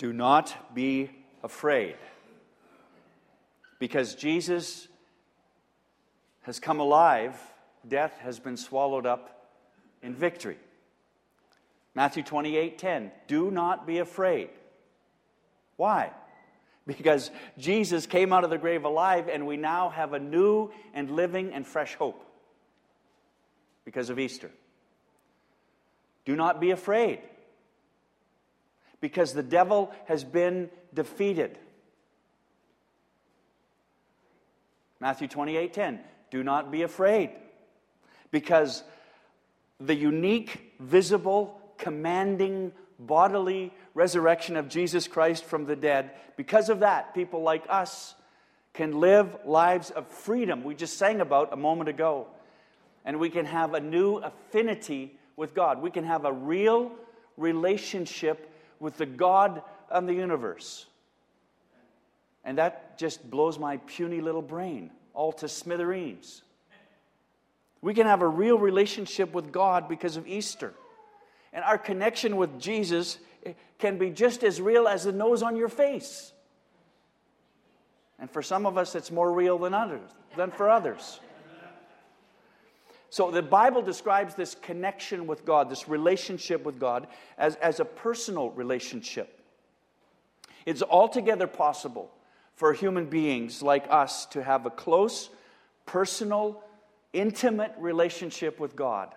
Do not be afraid. Because Jesus has come alive, death has been swallowed up in victory. Matthew 28 10. Do not be afraid. Why? Because Jesus came out of the grave alive, and we now have a new and living and fresh hope because of Easter. Do not be afraid because the devil has been defeated. Matthew 28 10. Do not be afraid because the unique, visible, commanding, bodily resurrection of Jesus Christ from the dead, because of that, people like us can live lives of freedom. We just sang about a moment ago. And we can have a new affinity with God. We can have a real relationship with the God of the universe. And that just blows my puny little brain all to smithereens. We can have a real relationship with God because of Easter. And our connection with Jesus eh, can be just as real as the nose on your face. And for some of us, it's more real than others, than for others. So the Bible describes this connection with God, this relationship with God, as, as a personal relationship. It's altogether possible for human beings like us to have a close, personal, intimate relationship with God.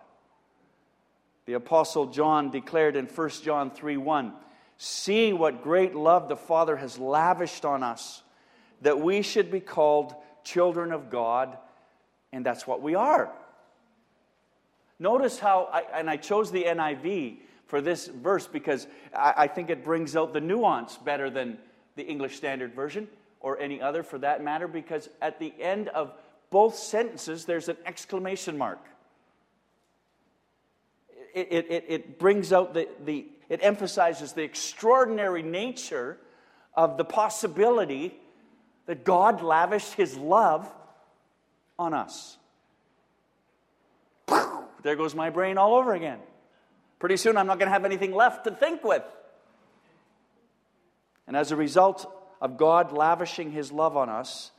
The Apostle John declared in 1 John 3 1 See what great love the Father has lavished on us, that we should be called children of God, and that's what we are. Notice how, I, and I chose the NIV for this verse because I, I think it brings out the nuance better than the English Standard Version or any other for that matter, because at the end of both sentences, there's an exclamation mark. It, it, it, brings out the, the, it emphasizes the extraordinary nature of the possibility that God lavished his love on us. There goes my brain all over again. Pretty soon, I'm not going to have anything left to think with. And as a result of God lavishing his love on us,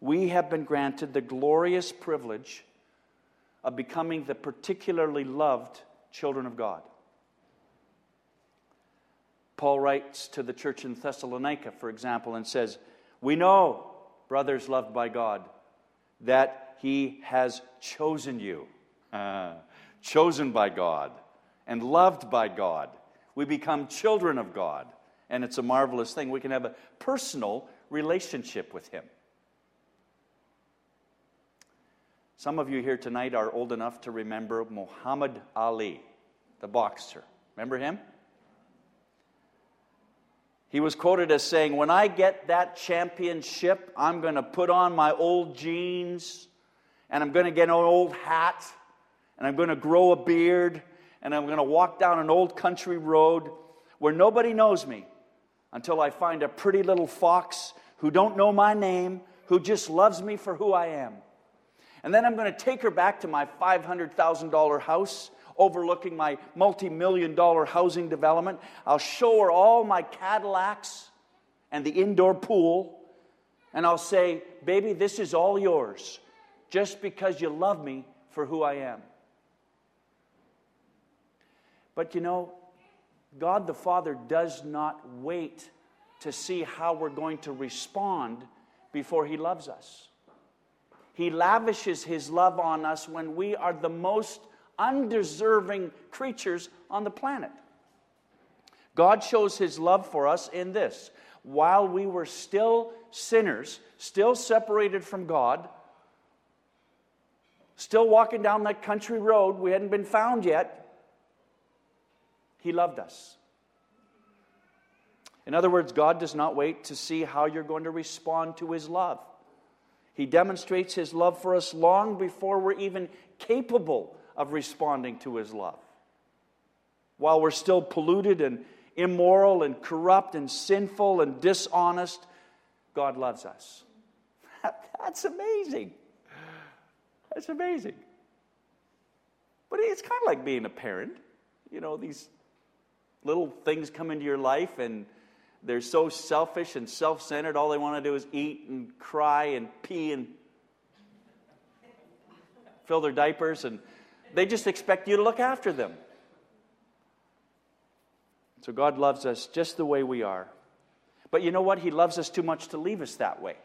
we have been granted the glorious privilege of becoming the particularly loved children of God. Paul writes to the church in Thessalonica, for example, and says, We know, brothers loved by God, that He has chosen you, uh, chosen by God, and loved by God. We become children of God, and it's a marvelous thing. We can have a personal relationship with Him. Some of you here tonight are old enough to remember Muhammad Ali, the boxer. Remember him? He was quoted as saying, When I get that championship, I'm going to put on my old jeans, and I'm going to get an old hat, and I'm going to grow a beard, and I'm going to walk down an old country road where nobody knows me until I find a pretty little fox who don't know my name, who just loves me for who I am. And then I'm going to take her back to my $500,000 house overlooking my multi million dollar housing development. I'll show her all my Cadillacs and the indoor pool. And I'll say, Baby, this is all yours just because you love me for who I am. But you know, God the Father does not wait to see how we're going to respond before He loves us. He lavishes His love on us when we are the most undeserving creatures on the planet. God shows His love for us in this while we were still sinners, still separated from God, still walking down that country road, we hadn't been found yet, He loved us. In other words, God does not wait to see how you're going to respond to His love. He demonstrates his love for us long before we're even capable of responding to his love. While we're still polluted and immoral and corrupt and sinful and dishonest, God loves us. That's amazing. That's amazing. But it's kind of like being a parent. You know, these little things come into your life and they're so selfish and self centered. All they want to do is eat and cry and pee and fill their diapers, and they just expect you to look after them. So God loves us just the way we are. But you know what? He loves us too much to leave us that way.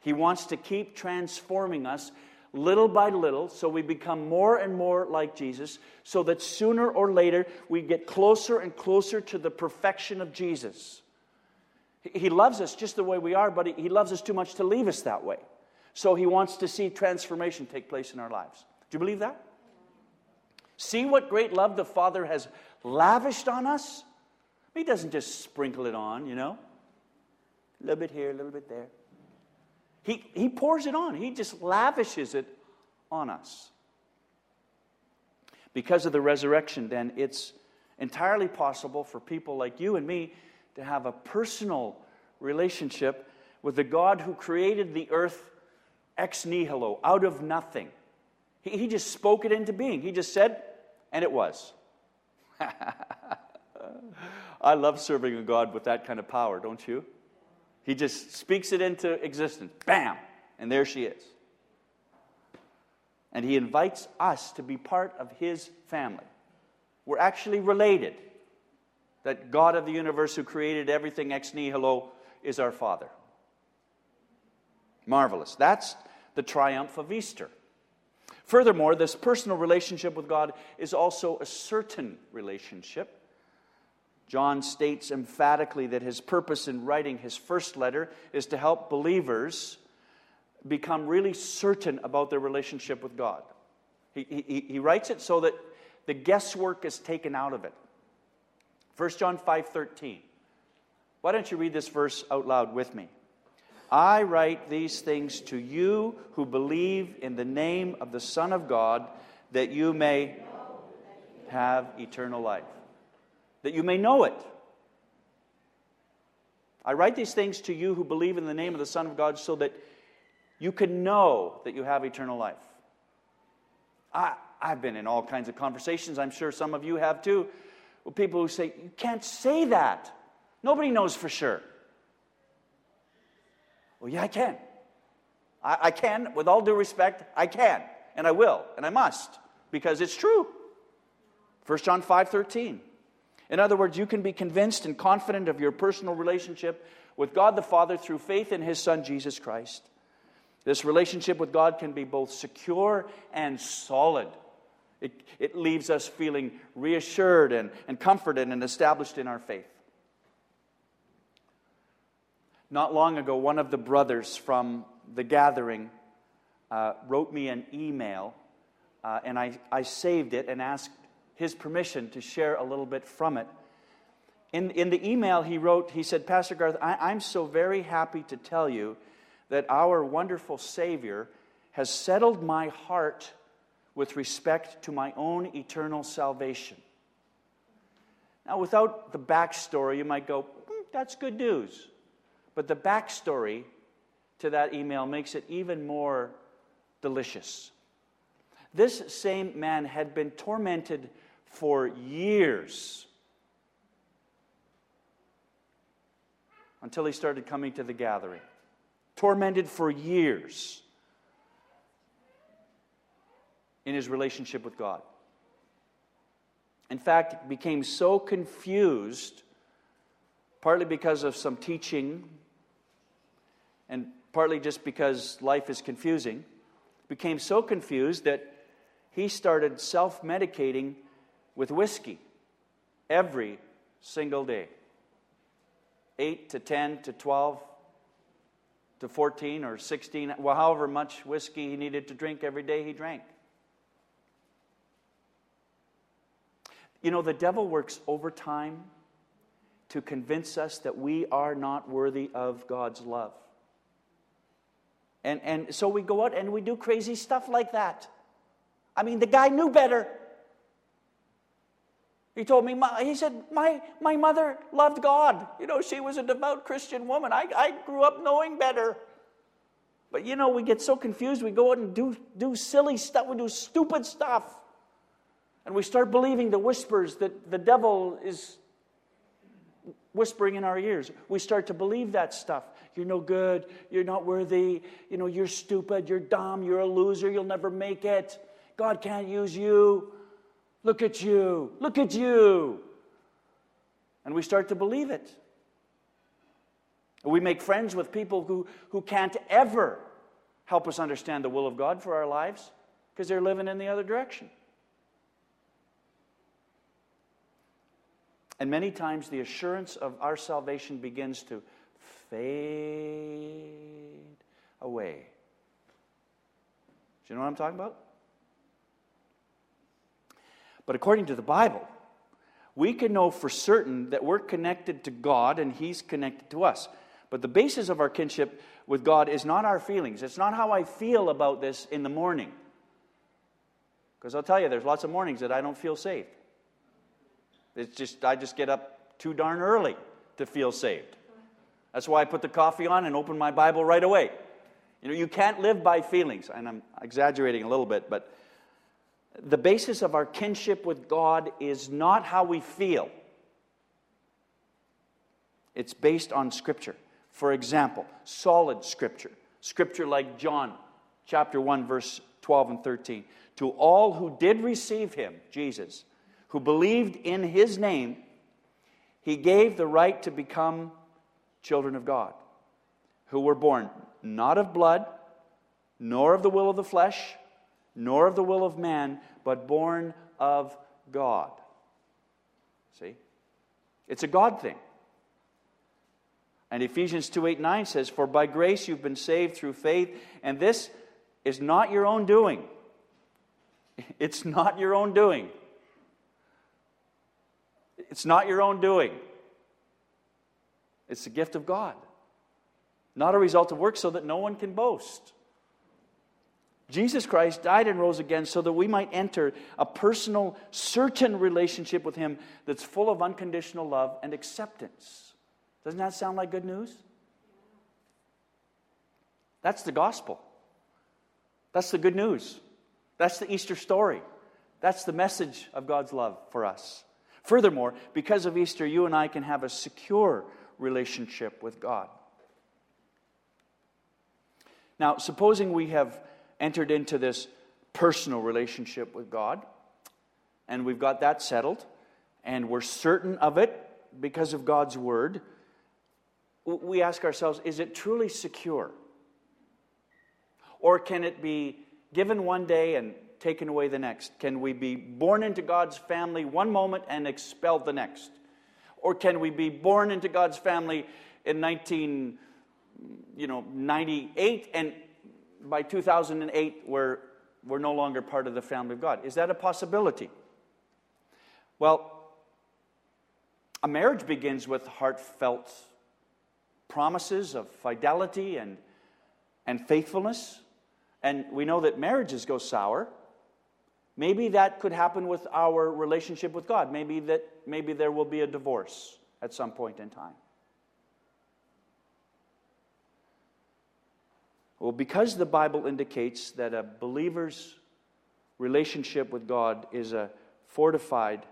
He wants to keep transforming us little by little so we become more and more like Jesus, so that sooner or later we get closer and closer to the perfection of Jesus. He loves us just the way we are, but He loves us too much to leave us that way. So He wants to see transformation take place in our lives. Do you believe that? See what great love the Father has lavished on us? He doesn't just sprinkle it on, you know? A little bit here, a little bit there. He, he pours it on, He just lavishes it on us. Because of the resurrection, then, it's entirely possible for people like you and me to have a personal relationship with the God who created the earth ex nihilo, out of nothing. He, he just spoke it into being. He just said, and it was. I love serving a God with that kind of power, don't you? He just speaks it into existence. Bam! And there she is. And he invites us to be part of his family. We're actually related. That God of the universe who created everything ex nihilo is our Father. Marvelous. That's the triumph of Easter. Furthermore, this personal relationship with God is also a certain relationship. John states emphatically that his purpose in writing his first letter is to help believers become really certain about their relationship with God. He, he, he writes it so that the guesswork is taken out of it. 1 John 5 13. Why don't you read this verse out loud with me? I write these things to you who believe in the name of the Son of God, that you may have eternal life that you may know it. I write these things to you who believe in the name of the Son of God so that you can know that you have eternal life. I, I've been in all kinds of conversations, I'm sure some of you have too, with people who say, You can't say that. Nobody knows for sure. Well, yeah, I can. I, I can, with all due respect, I can, and I will, and I must, because it's true. 1 John 5 13. In other words, you can be convinced and confident of your personal relationship with God the Father through faith in His Son, Jesus Christ. This relationship with God can be both secure and solid. It, it leaves us feeling reassured and, and comforted and established in our faith. Not long ago, one of the brothers from the gathering uh, wrote me an email, uh, and I, I saved it and asked his permission to share a little bit from it. In, in the email he wrote, he said, Pastor Garth, I, I'm so very happy to tell you that our wonderful Savior has settled my heart with respect to my own eternal salvation. Now, without the backstory, you might go, mm, that's good news. But the backstory to that email makes it even more delicious. This same man had been tormented for years until he started coming to the gathering. Tormented for years in his relationship with God. In fact, became so confused, partly because of some teaching and partly just because life is confusing, became so confused that he started self medicating with whiskey every single day 8 to 10 to 12 to 14 or 16, well, however much whiskey he needed to drink every day, he drank. You know, the devil works overtime to convince us that we are not worthy of God's love. And, and so we go out and we do crazy stuff like that. I mean, the guy knew better. He told me, he said, my, my mother loved God. You know, she was a devout Christian woman. I, I grew up knowing better. But you know, we get so confused. We go out and do, do silly stuff. We do stupid stuff. And we start believing the whispers that the devil is whispering in our ears. We start to believe that stuff. You're no good. You're not worthy. You know, you're stupid. You're dumb. You're a loser. You'll never make it. God can't use you. Look at you. Look at you. And we start to believe it. We make friends with people who, who can't ever help us understand the will of God for our lives because they're living in the other direction. And many times the assurance of our salvation begins to fade away. Do you know what I'm talking about? But according to the Bible, we can know for certain that we're connected to God and He's connected to us. But the basis of our kinship with God is not our feelings. It's not how I feel about this in the morning. Because I'll tell you, there's lots of mornings that I don't feel saved. It's just, I just get up too darn early to feel saved. That's why I put the coffee on and open my Bible right away. You know, you can't live by feelings. And I'm exaggerating a little bit, but the basis of our kinship with God is not how we feel, it's based on Scripture. For example, solid Scripture. Scripture like John chapter 1, verse 12 and 13. To all who did receive him, Jesus, who believed in his name, he gave the right to become children of God, who were born not of blood, nor of the will of the flesh, nor of the will of man, but born of God. See? It's a God thing. And Ephesians 2 8 9 says, For by grace you've been saved through faith, and this is not your own doing. It's not your own doing. It's not your own doing. It's the gift of God, not a result of work, so that no one can boast. Jesus Christ died and rose again so that we might enter a personal, certain relationship with Him that's full of unconditional love and acceptance. Doesn't that sound like good news? That's the gospel. That's the good news. That's the Easter story. That's the message of God's love for us. Furthermore, because of Easter, you and I can have a secure relationship with God. Now, supposing we have entered into this personal relationship with God, and we've got that settled, and we're certain of it because of God's Word, we ask ourselves is it truly secure? Or can it be given one day and taken away the next? Can we be born into God's family one moment and expelled the next? Or can we be born into God's family in 19, you know, 98 and by 2008 we're, we're no longer part of the family of God? Is that a possibility? Well, a marriage begins with heartfelt promises of fidelity and, and faithfulness. And we know that marriages go sour. Maybe that could happen with our relationship with God. Maybe that maybe there will be a divorce at some point in time. Well, because the Bible indicates that a believer's relationship with God is a fortified,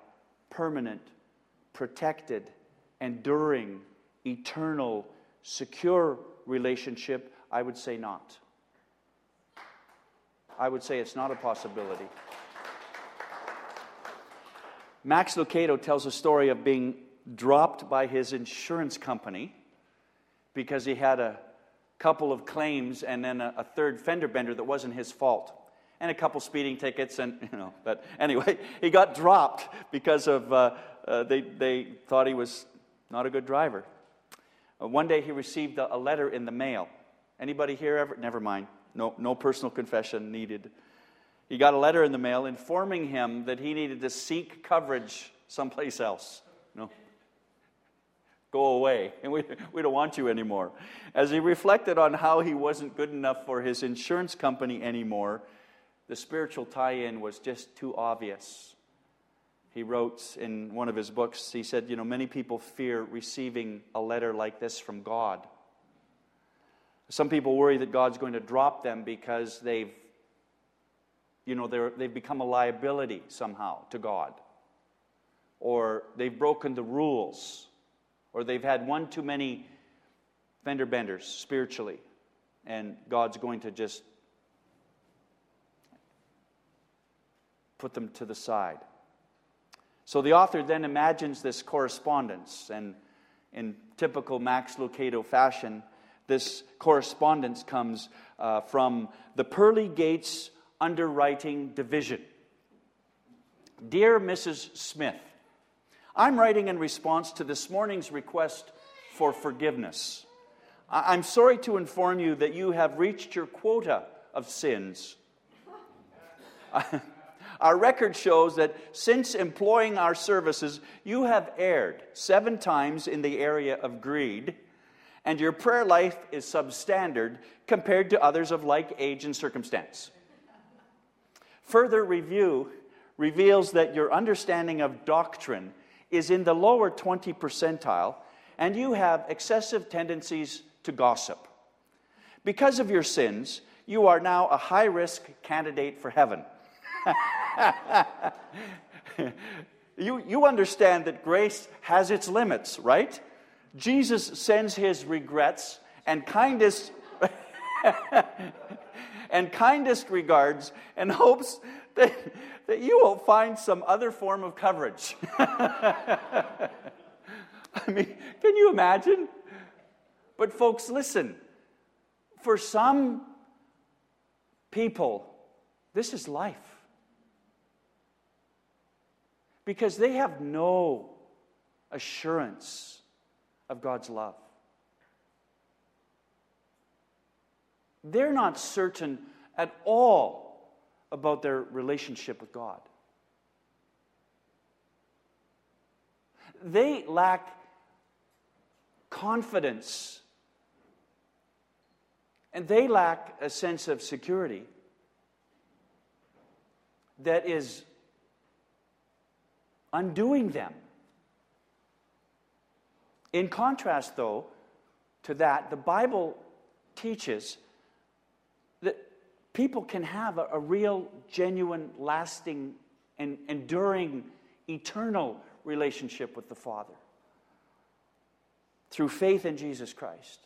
permanent, protected, enduring, eternal, secure relationship, I would say not. I would say it's not a possibility. Max Lucado tells a story of being dropped by his insurance company because he had a couple of claims and then a, a, third fender bender that wasn't his fault. And a couple speeding tickets and you know but anyway he got dropped because of uh, uh, they, they thought he was not a good driver. Uh, one day he received a, a letter in the mail. Anybody here ever never mind. No, no personal confession needed. He got a letter in the mail informing him that he needed to seek coverage someplace else. No. Go away. And we, we don't want you anymore. As he reflected on how he wasn't good enough for his insurance company anymore, the spiritual tie in was just too obvious. He wrote in one of his books, he said, You know, many people fear receiving a letter like this from God. Some people worry that God's going to drop them because they've you know, they've become a liability somehow to God, or they've broken the rules, or they've had one too many fender benders spiritually, and God's going to just put them to the side. So the author then imagines this correspondence, and in typical Max Lucado fashion, this correspondence comes uh, from the Pearly Gates Underwriting Division. Dear Mrs. Smith, I'm writing in response to this morning's request for forgiveness. I'm sorry to inform you that you have reached your quota of sins. Our record shows that since employing our services, you have erred seven times in the area of greed, and your prayer life is substandard compared to others of like age and circumstance. Further review reveals that your understanding of doctrine is in the lower 20 percentile, and you have excessive tendencies to gossip. Because of your sins, you are now a high risk candidate for heaven. you, you understand that grace has its limits, right? Jesus sends his regrets and kindest and kindest regards and hopes that, that you will find some other form of coverage. I mean, can you imagine? But, folks, listen. For some people, this is life. Because they have no assurance of God's love. They're not certain at all about their relationship with God. They lack confidence and they lack a sense of security that is undoing them. In contrast, though, to that, the Bible teaches people can have a, a real, genuine, lasting, and enduring, eternal relationship with the Father through faith in Jesus Christ.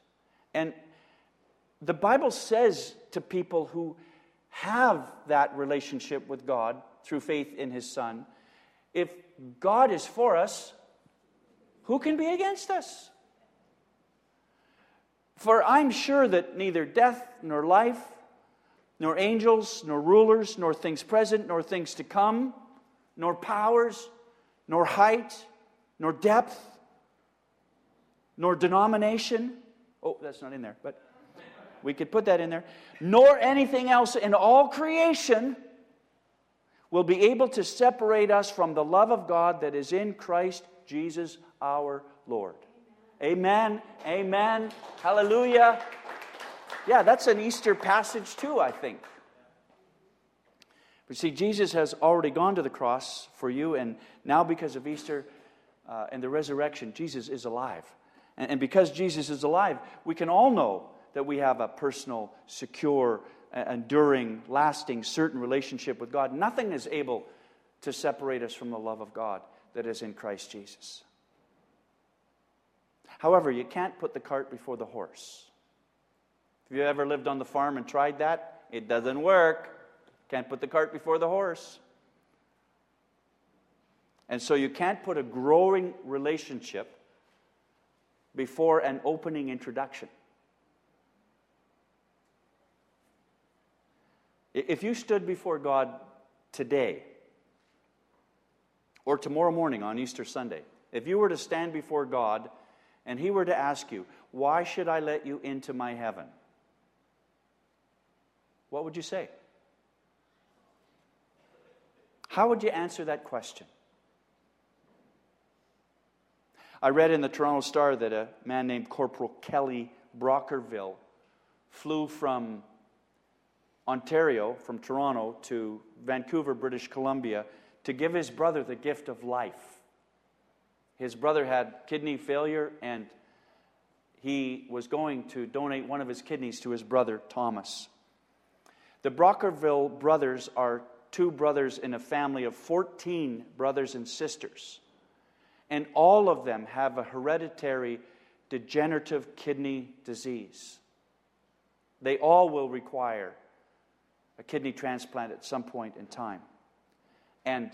And the Bible says to people who have that relationship with God through faith in His Son, if God is for us, who can be against us? For I'm sure that neither death nor life, nor angels, nor rulers, nor things present, nor things to come, nor powers, nor height, nor depth, nor denomination. Oh, that's not in there, but we could put that in there. Nor anything else in all creation will be able to separate us from the love of God that is in Christ Jesus our Lord. Amen. Amen. Hallelujah. Yeah, that's an Easter passage too, I think. But see, Jesus has already gone to the cross for you, and now because of Easter uh, and the resurrection, Jesus is alive. And, and because Jesus is alive, we can all know that we have a personal, secure, enduring, lasting, certain relationship with God. Nothing is able to separate us from the love of God that is in Christ Jesus. However, you can't put the cart before the horse. Have you ever lived on the farm and tried that? It doesn't work. Can't put the cart before the horse. And so you can't put a growing relationship before an opening introduction. If you stood before God today or tomorrow morning on Easter Sunday, if you were to stand before God and He were to ask you, Why should I let you into my heaven? What would you say? How would you answer that question? I read in the Toronto Star that a man named Corporal Kelly Brockerville flew from Ontario, from Toronto to Vancouver, British Columbia, to give his brother the gift of life. His brother had kidney failure, and he was going to donate one of his kidneys to his brother, Thomas. The Brockerville brothers are two brothers in a family of 14 brothers and sisters. and all of them have a hereditary degenerative kidney disease. They all will require a kidney transplant at some point in time. And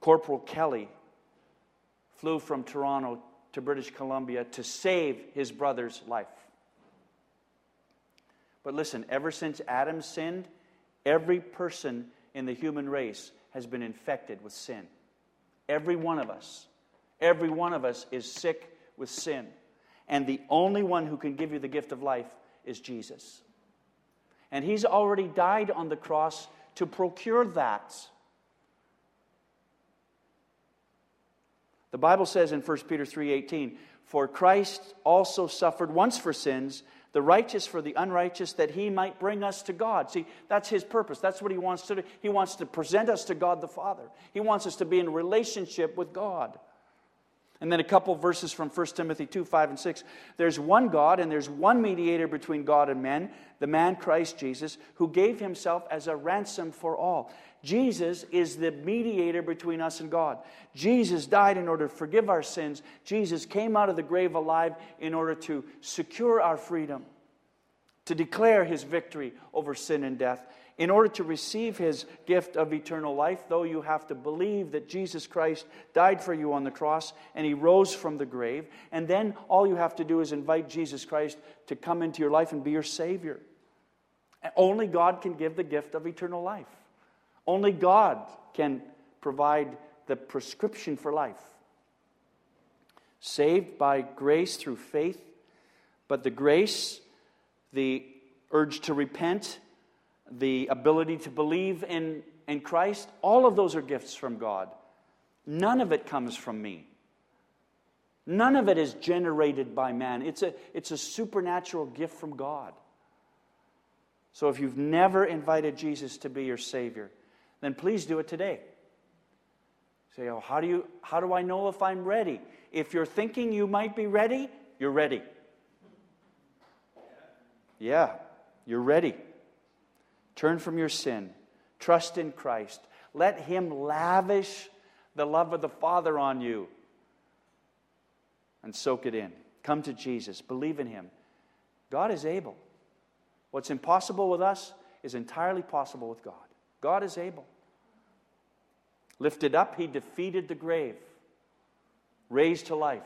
Corporal Kelly flew from Toronto to British Columbia to save his brother's life. But listen, ever since Adam sinned, every person in the human race has been infected with sin. Every one of us. Every one of us is sick with sin. And the only one who can give you the gift of life is Jesus. And he's already died on the cross to procure that. The Bible says in 1 Peter 3:18, "For Christ also suffered once for sins, the righteous for the unrighteous, that he might bring us to God. See, that's his purpose. That's what he wants to do. He wants to present us to God the Father. He wants us to be in relationship with God. And then a couple verses from 1 Timothy 2 5 and 6. There's one God, and there's one mediator between God and men, the man Christ Jesus, who gave himself as a ransom for all. Jesus is the mediator between us and God. Jesus died in order to forgive our sins. Jesus came out of the grave alive in order to secure our freedom, to declare his victory over sin and death. In order to receive his gift of eternal life, though, you have to believe that Jesus Christ died for you on the cross and he rose from the grave. And then all you have to do is invite Jesus Christ to come into your life and be your Savior. Only God can give the gift of eternal life. Only God can provide the prescription for life. Saved by grace through faith, but the grace, the urge to repent, the ability to believe in, in Christ, all of those are gifts from God. None of it comes from me. None of it is generated by man. It's a, it's a supernatural gift from God. So if you've never invited Jesus to be your Savior, then please do it today. Say, oh, how do, you, how do I know if I'm ready? If you're thinking you might be ready, you're ready. Yeah, you're ready. Turn from your sin. Trust in Christ. Let Him lavish the love of the Father on you and soak it in. Come to Jesus. Believe in Him. God is able. What's impossible with us is entirely possible with God. God is able. Lifted up, He defeated the grave, raised to life.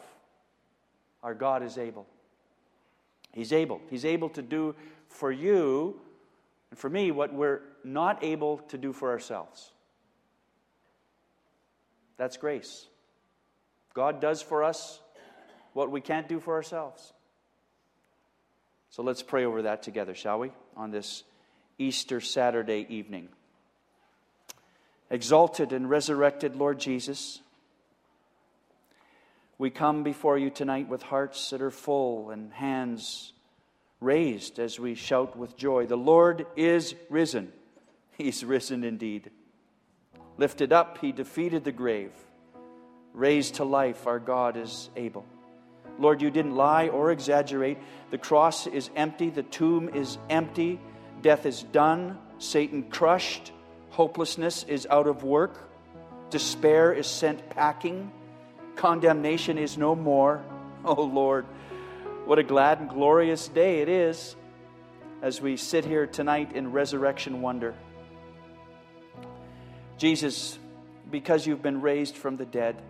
Our God is able. He's able. He's able to do for you and for me, what we're not able to do for ourselves. That's grace. God does for us what we can't do for ourselves. So let's pray over that together, shall we, on this Easter Saturday evening. Exalted and resurrected Lord Jesus, we come before you tonight with hearts that are full and hands raised as we shout with joy The Lord is risen. He's risen indeed. Lifted up, he defeated the grave. Raised to life, our God is able. Lord, you didn't lie or exaggerate. The cross is empty, the tomb is empty, death is done, Satan crushed, hopelessness is out of work, despair is sent packing, condemnation is no more. Oh Lord, what a glad and glorious day it is as we sit here tonight in resurrection wonder. Jesus, because you've been raised from the dead,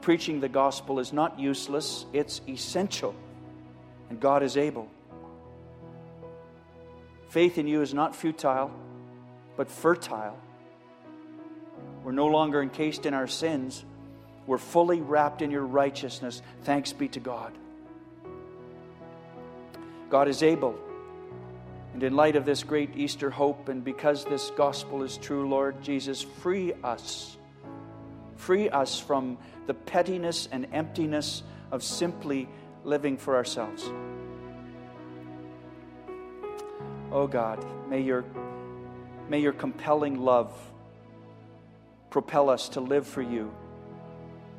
preaching the gospel is not useless, it's essential, and God is able. Faith in you is not futile, but fertile. We're no longer encased in our sins, we're fully wrapped in your righteousness. Thanks be to God. God is able. And in light of this great Easter hope, and because this gospel is true, Lord Jesus, free us. Free us from the pettiness and emptiness of simply living for ourselves. Oh God, may your, may your compelling love propel us to live for you.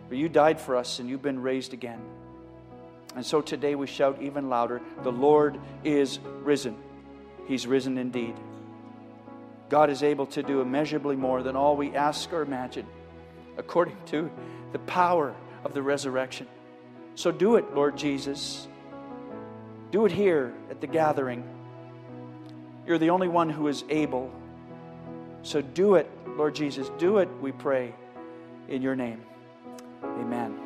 For you died for us and you've been raised again. And so today we shout even louder The Lord is risen. He's risen indeed. God is able to do immeasurably more than all we ask or imagine. according to the power of the resurrection. So do it, Lord Jesus. Do it here at the gathering. You're the only one who is able. So do it, Lord Jesus. Do it, we pray, in your name. Amen.